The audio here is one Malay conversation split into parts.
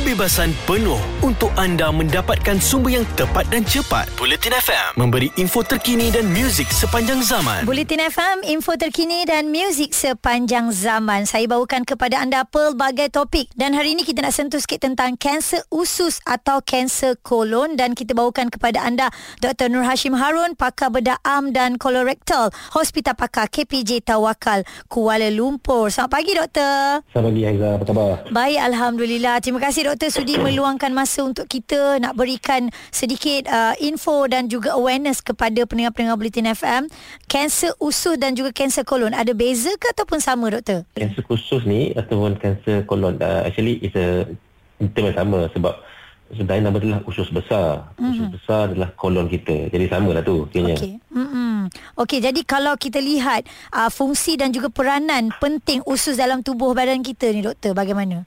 kebebasan penuh untuk anda mendapatkan sumber yang tepat dan cepat. Bulletin FM memberi info terkini dan muzik sepanjang zaman. Bulletin FM, info terkini dan muzik sepanjang zaman. Saya bawakan kepada anda pelbagai topik. Dan hari ini kita nak sentuh sikit tentang kanser usus atau kanser kolon. Dan kita bawakan kepada anda Dr. Nur Hashim Harun, pakar bedah am dan kolorektal, Hospital Pakar KPJ Tawakal, Kuala Lumpur. Selamat pagi, Doktor. Selamat pagi, Aiza. Apa khabar? Baik, Alhamdulillah. Terima kasih, Doktor, sudi meluangkan masa untuk kita nak berikan sedikit uh, info dan juga awareness kepada pendengar-pendengar Bulletin FM. Kanser usus dan juga kanser kolon, ada beza ke ataupun sama, Doktor? Kanser khusus ni ataupun kanser kolon, uh, actually it's a term yang sama sebab sebenarnya nama adalah usus besar. Mm-hmm. Usus besar adalah kolon kita. Jadi sama lah tu. Okey. Mm-hmm. Okey, jadi kalau kita lihat uh, fungsi dan juga peranan penting usus dalam tubuh badan kita ni, doktor, bagaimana?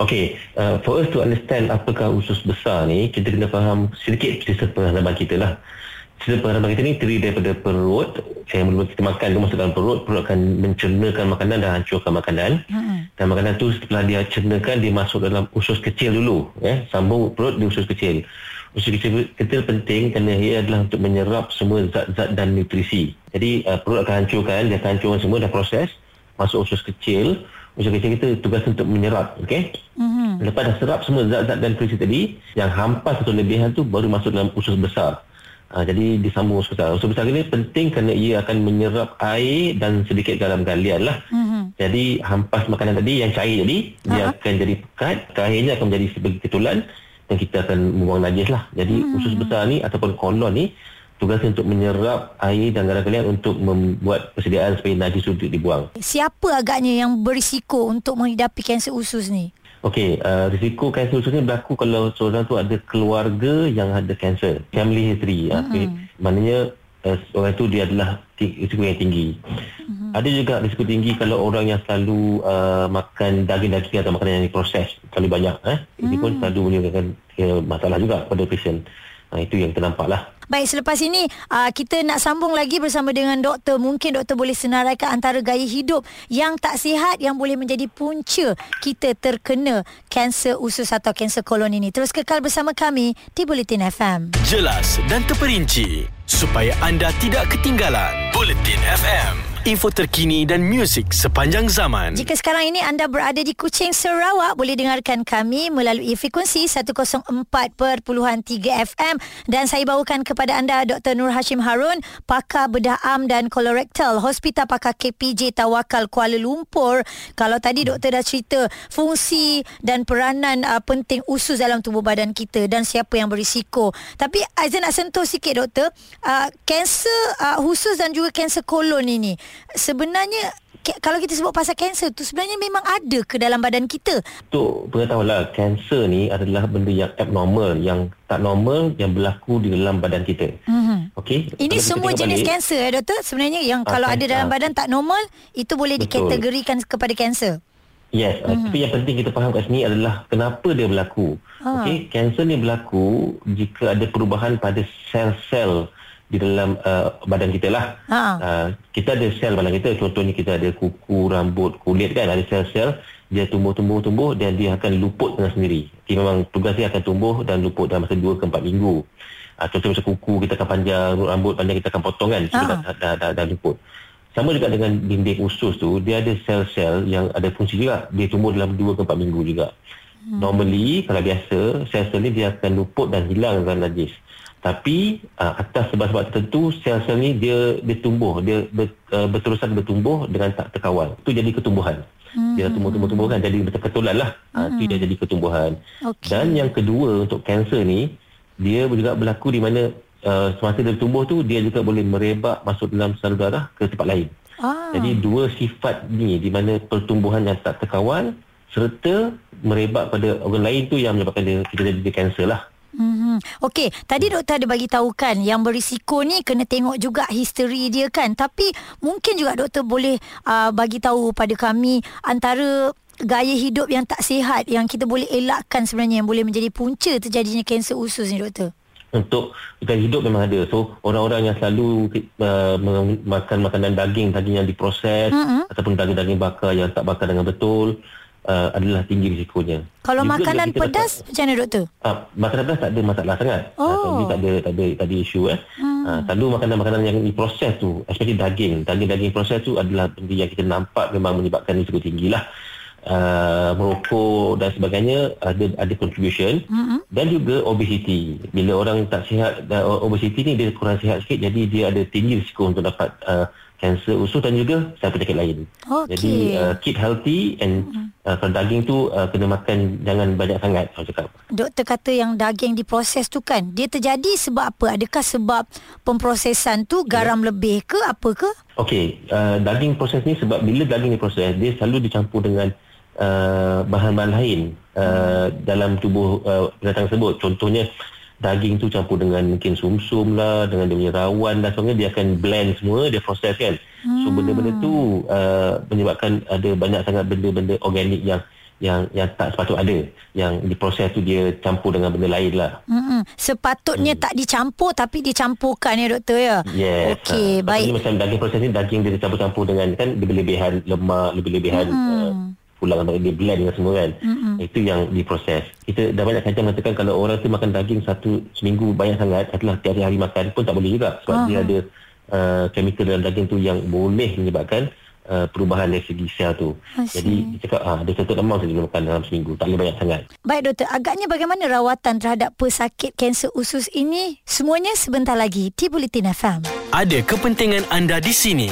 Okey, uh, for us to understand apakah usus besar ni, kita kena faham sedikit sistem pengharapan kita lah. Sistem pengharapan kita ni terdiri daripada perut, yang bila kita makan, masuk dalam perut, perut akan mencernakan makanan dan hancurkan makanan. Mm-hmm. Dan makanan tu setelah dia cernakan, dia masuk dalam usus kecil dulu. Eh? Sambung perut di usus kecil. Usus kecil, kecil penting kerana ia adalah untuk menyerap semua zat-zat dan nutrisi. Jadi uh, perut akan hancurkan, dia akan hancurkan semua dan proses masuk usus kecil. Usus kecil kita tugas untuk menyerap. Okay? Mm-hmm. Lepas dah serap semua zat-zat dan nutrisi tadi, yang hampas atau lebihan tu baru masuk dalam usus besar. Ha, jadi disambung usus besar. Usus besar ini penting kerana ia akan menyerap air dan sedikit garam galian lah. Mm-hmm. Jadi hampas makanan tadi yang cair tadi, uh-huh. dia akan jadi pekat. Akhirnya akan menjadi sebagai ketulan dan kita akan membuang najis lah. Jadi mm-hmm. usus besar ni ataupun kolon ni tugasnya untuk menyerap air dan garam galian untuk membuat persediaan supaya najis itu dibuang. Siapa agaknya yang berisiko untuk menghidapi kanser usus ni? Okey, uh, risiko kanser usus ni berlaku kalau seorang tu ada keluarga yang ada kanser. Family history. Mm-hmm. Okay. Maknanya uh, orang itu dia adalah risiko yang tinggi. Mm-hmm. Ada juga risiko tinggi kalau orang yang selalu uh, makan daging-daging atau makanan yang diproses terlalu banyak. Eh? Mm. Ini pun selalu menyebabkan uh, masalah juga pada pasien. Uh, itu yang ternampak lah. Baik, selepas ini uh, kita nak sambung lagi bersama dengan doktor. Mungkin doktor boleh senaraikan antara gaya hidup yang tak sihat yang boleh menjadi punca kita terkena kanser usus atau kanser kolon ini. Terus kekal bersama kami di Bulletin FM. Jelas dan terperinci supaya anda tidak ketinggalan. Bulletin FM info terkini dan muzik sepanjang zaman. Jika sekarang ini anda berada di Kuching, Sarawak, boleh dengarkan kami melalui frekuensi 104.3 FM dan saya bawakan kepada anda Dr. Nur Hashim Harun, pakar bedah am dan kolorektal, Hospital Pakar KPJ Tawakal Kuala Lumpur. Kalau tadi doktor dah cerita fungsi dan peranan uh, penting usus dalam tubuh badan kita dan siapa yang berisiko. Tapi Aizan nak sentuh sikit doktor, uh, kanser uh, usus dan juga kanser kolon ini sebenarnya kalau kita sebut pasal kanser tu sebenarnya memang ada ke dalam badan kita? Untuk pengetahuanlah, kanser ni adalah benda yang abnormal, yang tak normal yang berlaku di dalam badan kita. Mm-hmm. Okey. Ini kalau semua jenis kanser ya doktor? Sebenarnya yang ah, kalau ada dalam badan tak normal, itu boleh Betul. dikategorikan kepada kanser. Yes, mm-hmm. tapi yang penting kita faham kat sini adalah kenapa dia berlaku. Ha. Okey, kanser ni berlaku jika ada perubahan pada sel-sel di dalam uh, badan kita lah. Ha. Uh, kita ada sel badan kita. Contohnya kita ada kuku, rambut, kulit kan. Ada sel-sel. Dia tumbuh-tumbuh-tumbuh dan dia akan luput dengan sendiri. Jadi memang tugas dia akan tumbuh dan luput dalam masa 2 ke 4 minggu. Uh, contohnya macam kuku kita akan panjang, rambut panjang kita akan potong kan. Ha. Dah, dah, dah, dah, luput. Sama juga dengan dinding usus tu. Dia ada sel-sel yang ada fungsi juga. Dia tumbuh dalam 2 ke 4 minggu juga. Hmm. Normally, kalau biasa, sel-sel ni dia akan luput dan hilang dengan najis tapi uh, atas sebab-sebab tertentu sel-sel ni dia dia tumbuh dia ber, uh, berterusan bertumbuh dengan tak terkawal itu jadi ketumbuhan hmm. dia tumbuh-tumbuh kan jadi macam ketulan lah ah, hmm. uh, dia jadi ketumbuhan okay. dan yang kedua untuk kanser ni dia juga berlaku di mana uh, semasa dia tumbuh tu dia juga boleh merebak masuk dalam salur darah ke tempat lain ah. jadi dua sifat ni di mana pertumbuhan yang tak terkawal serta merebak pada organ lain tu yang menyebabkan dia kita jadi kanser lah Mm-hmm. Okey, tadi doktor ada bagi tahu kan yang berisiko ni kena tengok juga history dia kan. Tapi mungkin juga doktor boleh uh, bagi tahu pada kami antara gaya hidup yang tak sihat yang kita boleh elakkan sebenarnya yang boleh menjadi punca terjadinya kanser usus ni doktor. Untuk gaya hidup memang ada. So orang-orang yang selalu uh, makan makanan daging, daging yang diproses mm-hmm. ataupun daging-daging bakar yang tak bakar dengan betul uh, adalah tinggi risikonya. Kalau Juga makanan pedas dapat, macam mana doktor? Uh, makanan pedas tak ada masalah sangat. Ah, oh. Uh, tak ada tak ada tak ada isu eh. Hmm. Uh, selalu makanan-makanan yang diproses tu, especially daging, daging-daging proses tu adalah benda yang kita nampak memang menyebabkan risiko tinggilah. Uh, merokok dan sebagainya ada ada contribution mm-hmm. dan juga obesity bila orang tak sihat uh, obesity ni dia kurang sihat sikit jadi dia ada tinggi risiko untuk dapat uh, kanser usus dan juga sel penyakit lain. Okay. Jadi uh, keep healthy and uh, kalau daging tu uh, kena makan jangan banyak sangat saya cakap. Doktor kata yang daging diproses tu kan dia terjadi sebab apa? Adakah sebab pemprosesan tu garam yeah. lebih ke apa ke? Okey, uh, daging proses ni sebab bila daging diproses dia selalu dicampur dengan uh, bahan-bahan lain uh, hmm. dalam tubuh uh, binatang tersebut. Contohnya daging tu campur dengan mungkin sumsum lah dengan dia punya rawan dan sebagainya dia akan blend semua dia proses kan hmm. so benda-benda tu uh, menyebabkan ada banyak sangat benda-benda organik yang yang yang tak sepatut ada yang diproses tu dia campur dengan benda lain lah hmm. sepatutnya hmm. tak dicampur tapi dicampurkan ya doktor ya yes okey uh, baik macam daging proses ni daging dia dicampur-campur dengan kan lebih-lebihan lemak lebih-lebihan hmm. uh, pulang dia blend dengan semua kan mm-hmm. Itu yang diproses. Kita dah banyak kajian mengatakan kalau orang tu makan daging satu seminggu banyak sangat adalah tiap hari makan pun tak boleh juga. Sebab uh dia ada uh, chemical dalam daging tu yang boleh menyebabkan uh, perubahan dari segi sel tu. Jadi dia cakap ah, ada satu amount saja makan dalam seminggu. Tak boleh banyak sangat. Baik doktor. Agaknya bagaimana rawatan terhadap pesakit kanser usus ini? Semuanya sebentar lagi di Bulletin FM ada kepentingan anda di sini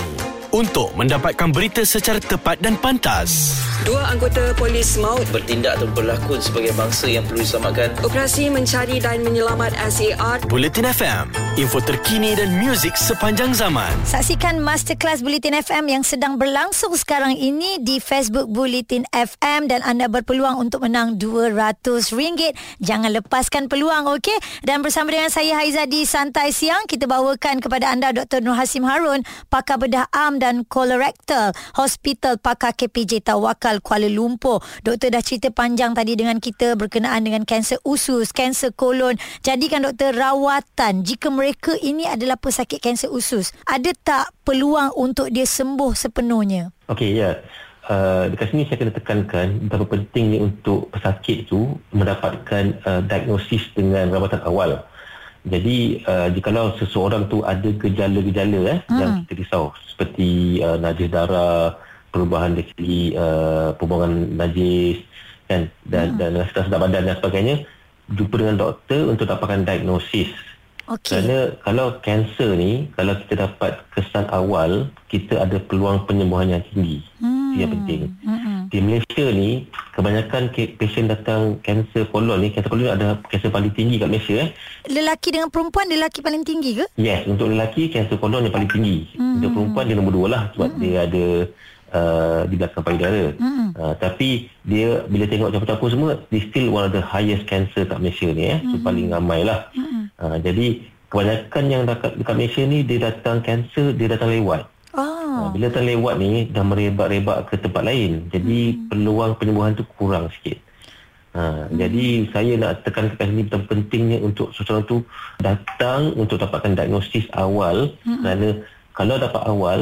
untuk mendapatkan berita secara tepat dan pantas. Dua anggota polis maut bertindak atau berlakon sebagai bangsa yang perlu diselamatkan. Operasi mencari dan menyelamat SAR. Bulletin FM, info terkini dan muzik sepanjang zaman. Saksikan masterclass Bulletin FM yang sedang berlangsung sekarang ini di Facebook Bulletin FM dan anda berpeluang untuk menang RM200. Jangan lepaskan peluang, okey? Dan bersama dengan saya Haiza di Santai Siang, kita bawakan kepada anda Dr. Nur Hasim Harun, pakar bedah am dan Colorectal Hospital Pakar KPJ Tawakal Kuala Lumpur. Doktor dah cerita panjang tadi dengan kita berkenaan dengan kanser usus, kanser kolon. Jadikan doktor rawatan jika mereka ini adalah pesakit kanser usus. Ada tak peluang untuk dia sembuh sepenuhnya? Okey, ya. Uh, dekat sini saya kena tekankan betapa pentingnya untuk pesakit itu mendapatkan uh, diagnosis dengan rawatan awal. Jadi uh, jikalau seseorang tu ada gejala-gejala eh hmm. yang kita risau seperti uh, najis darah, perubahan dari segi uh, pembuangan najis kan dan hmm. dan rasa sedap badan dan sebagainya jumpa dengan doktor untuk dapatkan diagnosis. Okay. Kerana kalau kanser ni kalau kita dapat kesan awal kita ada peluang penyembuhan yang tinggi. Hmm. Itu yang penting. Hmm di Malaysia ni kebanyakan pasien datang kanser kolon ni kanser kolon ada kanser paling tinggi kat Malaysia eh lelaki dengan perempuan lelaki paling tinggi ke yes untuk lelaki kanser kolon yang paling tinggi mm-hmm. untuk perempuan dia nombor dua lah sebab mm-hmm. dia ada uh, di belakang payudara mm-hmm. uh, tapi dia bila tengok campur-campur semua dia still one of the highest cancer kat Malaysia ni eh mm-hmm. so paling ramai lah mm-hmm. uh, jadi kebanyakan yang dekat, dekat Malaysia ni dia datang kanser dia datang lewat Oh. Bila terlewat ni dah merebak-rebak ke tempat lain. Jadi hmm. peluang penyembuhan tu kurang sikit. Ha, hmm. Jadi saya nak tekankan ini betapa pentingnya untuk seseorang tu datang untuk dapatkan diagnosis awal hmm. kerana kalau dapat awal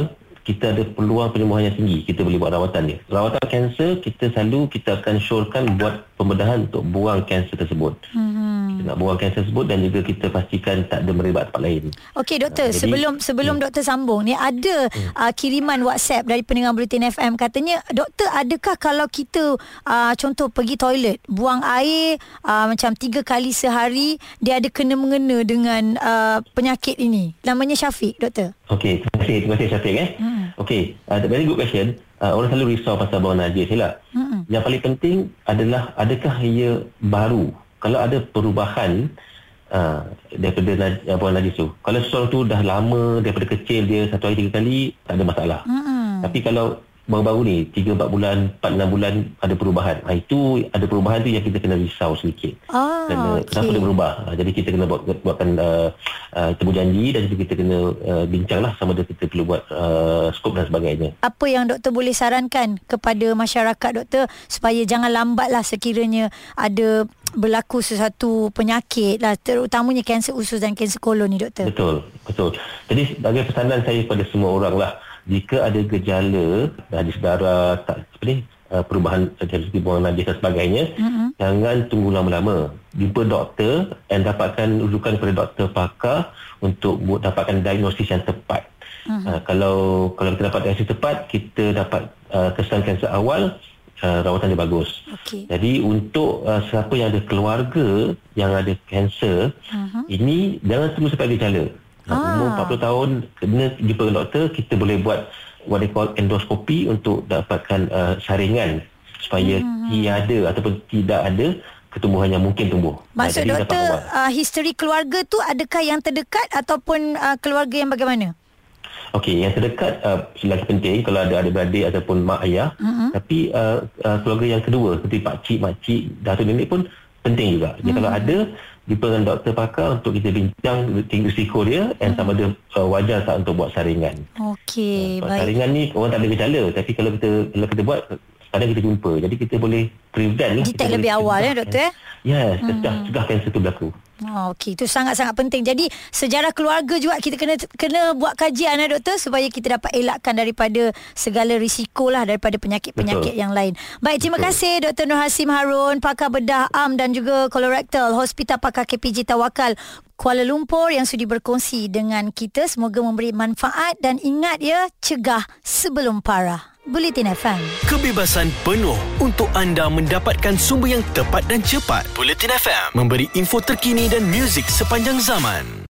kita ada peluang penyembuhan yang tinggi kita boleh buat rawatan dia rawatan kanser kita selalu kita akan syorkan buat pembedahan untuk buang kanser tersebut hmm. Nak buang kanser tersebut dan juga kita pastikan tak ada merebak tempat lain Okey doktor uh, jadi, sebelum sebelum hmm. doktor sambung ni ada hmm. uh, kiriman WhatsApp dari pendengar Bulletin FM katanya doktor adakah kalau kita uh, contoh pergi toilet buang air uh, macam tiga kali sehari dia ada kena mengena dengan uh, penyakit ini namanya Syafiq doktor Okey, terima kasih, terima kasih Syafiq eh. Hmm. Okey, uh, very good question. Uh, orang selalu risau pasal bau najis, lah. Hmm. Yang paling penting adalah adakah ia baru? Kalau ada perubahan uh, daripada bau najis tu. Kalau seseorang tu dah lama daripada kecil dia satu hari tiga kali, tak ada masalah. Hmm. Tapi kalau baru-baru ni 3 4 bulan 4 6 bulan ada perubahan. Ha, itu ada perubahan tu yang kita kena risau sedikit. Ah, Kerana okay. kenapa dia berubah? Ha, jadi kita kena buat buatkan uh, uh, temu janji dan juga kita kena uh, bincanglah sama ada kita perlu buat uh, skop dan sebagainya. Apa yang doktor boleh sarankan kepada masyarakat doktor supaya jangan lambatlah sekiranya ada berlaku sesuatu penyakit lah terutamanya kanser usus dan kanser kolon ni doktor. Betul, betul. Jadi sebagai pesanan saya kepada semua orang lah jika ada gejala najis darah tak seperti uh, perubahan dari segi buang najis dan sebagainya mm-hmm. jangan tunggu lama-lama jumpa doktor dan dapatkan rujukan kepada doktor pakar untuk buat dapatkan diagnosis yang tepat mm-hmm. uh, kalau kalau kita dapat diagnosis tepat kita dapat uh, kesan kanser awal uh, rawatan dia bagus okay. jadi untuk uh, siapa yang ada keluarga yang ada kanser mm-hmm. ini jangan tunggu sampai gejala ah. umur 40 tahun kena jumpa doktor kita boleh buat what they call endoskopi untuk dapatkan uh, saringan supaya hmm. tiada ataupun tidak ada ketumbuhan yang mungkin tumbuh. Maksud nah, doktor uh, history keluarga tu adakah yang terdekat ataupun uh, keluarga yang bagaimana? Okey, yang terdekat uh, lagi penting kalau ada adik-beradik ataupun mak ayah. Uh-huh. Tapi uh, uh, keluarga yang kedua seperti pak cik, mak cik, datuk nenek pun penting juga. Jadi uh-huh. kalau ada jumpa dengan doktor pakar untuk kita bincang tinggi risiko dia dan sama ada uh, wajar tak untuk buat saringan. Okey, uh, baik. Saringan ni orang tak ada gejala tapi kalau kita kalau kita buat kadang kita jumpa. Jadi kita boleh prevent lah. Detect lebih awal ya doktor ya? Yes, hmm. cegah, cegah kanser tu berlaku. Oh, Okey, itu sangat-sangat penting. Jadi sejarah keluarga juga kita kena kena buat kajian ya doktor supaya kita dapat elakkan daripada segala risiko lah daripada penyakit-penyakit yang lain. Baik, terima Betul. kasih Dr. Nur Hasim Harun, pakar bedah am dan juga colorectal Hospital Pakar KPJ Tawakal Kuala Lumpur yang sudi berkongsi dengan kita. Semoga memberi manfaat dan ingat ya, cegah sebelum parah. Bulletin FM. Kebebasan penuh untuk anda mendapatkan sumber yang tepat dan cepat. Bulletin FM memberi info terkini dan muzik sepanjang zaman.